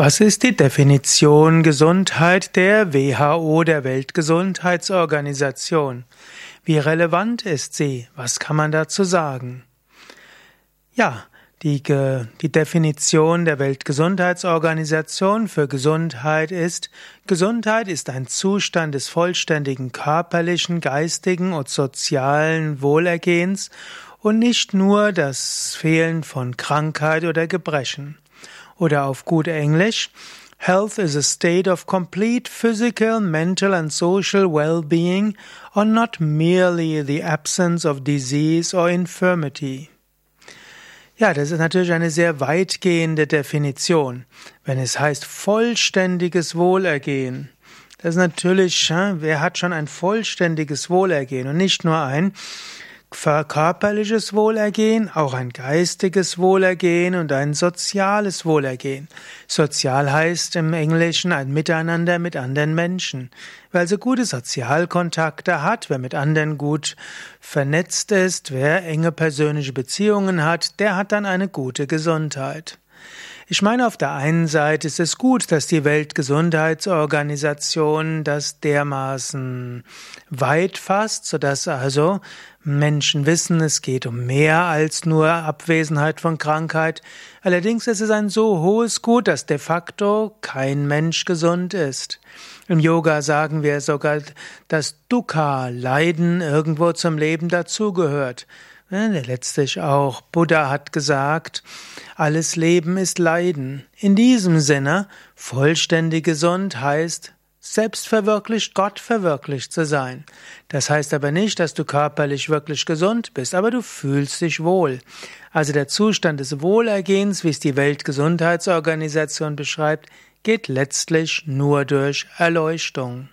Was ist die Definition Gesundheit der WHO, der Weltgesundheitsorganisation? Wie relevant ist sie? Was kann man dazu sagen? Ja, die, die Definition der Weltgesundheitsorganisation für Gesundheit ist, Gesundheit ist ein Zustand des vollständigen körperlichen, geistigen und sozialen Wohlergehens und nicht nur das Fehlen von Krankheit oder Gebrechen. Oder auf gut Englisch, Health is a state of complete physical, mental and social well-being or not merely the absence of disease or infirmity. Ja, das ist natürlich eine sehr weitgehende Definition. Wenn es heißt vollständiges Wohlergehen, das ist natürlich, wer hat schon ein vollständiges Wohlergehen und nicht nur ein körperliches Wohlergehen, auch ein geistiges Wohlergehen und ein soziales Wohlergehen. Sozial heißt im Englischen ein Miteinander mit anderen Menschen. Wer also gute Sozialkontakte hat, wer mit anderen gut vernetzt ist, wer enge persönliche Beziehungen hat, der hat dann eine gute Gesundheit. Ich meine, auf der einen Seite ist es gut, dass die Weltgesundheitsorganisation das dermaßen weit fasst, sodass also Menschen wissen, es geht um mehr als nur Abwesenheit von Krankheit. Allerdings ist es ein so hohes Gut, dass de facto kein Mensch gesund ist. Im Yoga sagen wir sogar, dass Dukkha, Leiden, irgendwo zum Leben dazugehört. Letztlich auch Buddha hat gesagt, alles Leben ist Leiden. In diesem Sinne, vollständig gesund heißt, selbstverwirklicht, Gott verwirklicht zu sein. Das heißt aber nicht, dass du körperlich wirklich gesund bist, aber du fühlst dich wohl. Also der Zustand des Wohlergehens, wie es die Weltgesundheitsorganisation beschreibt, geht letztlich nur durch Erleuchtung.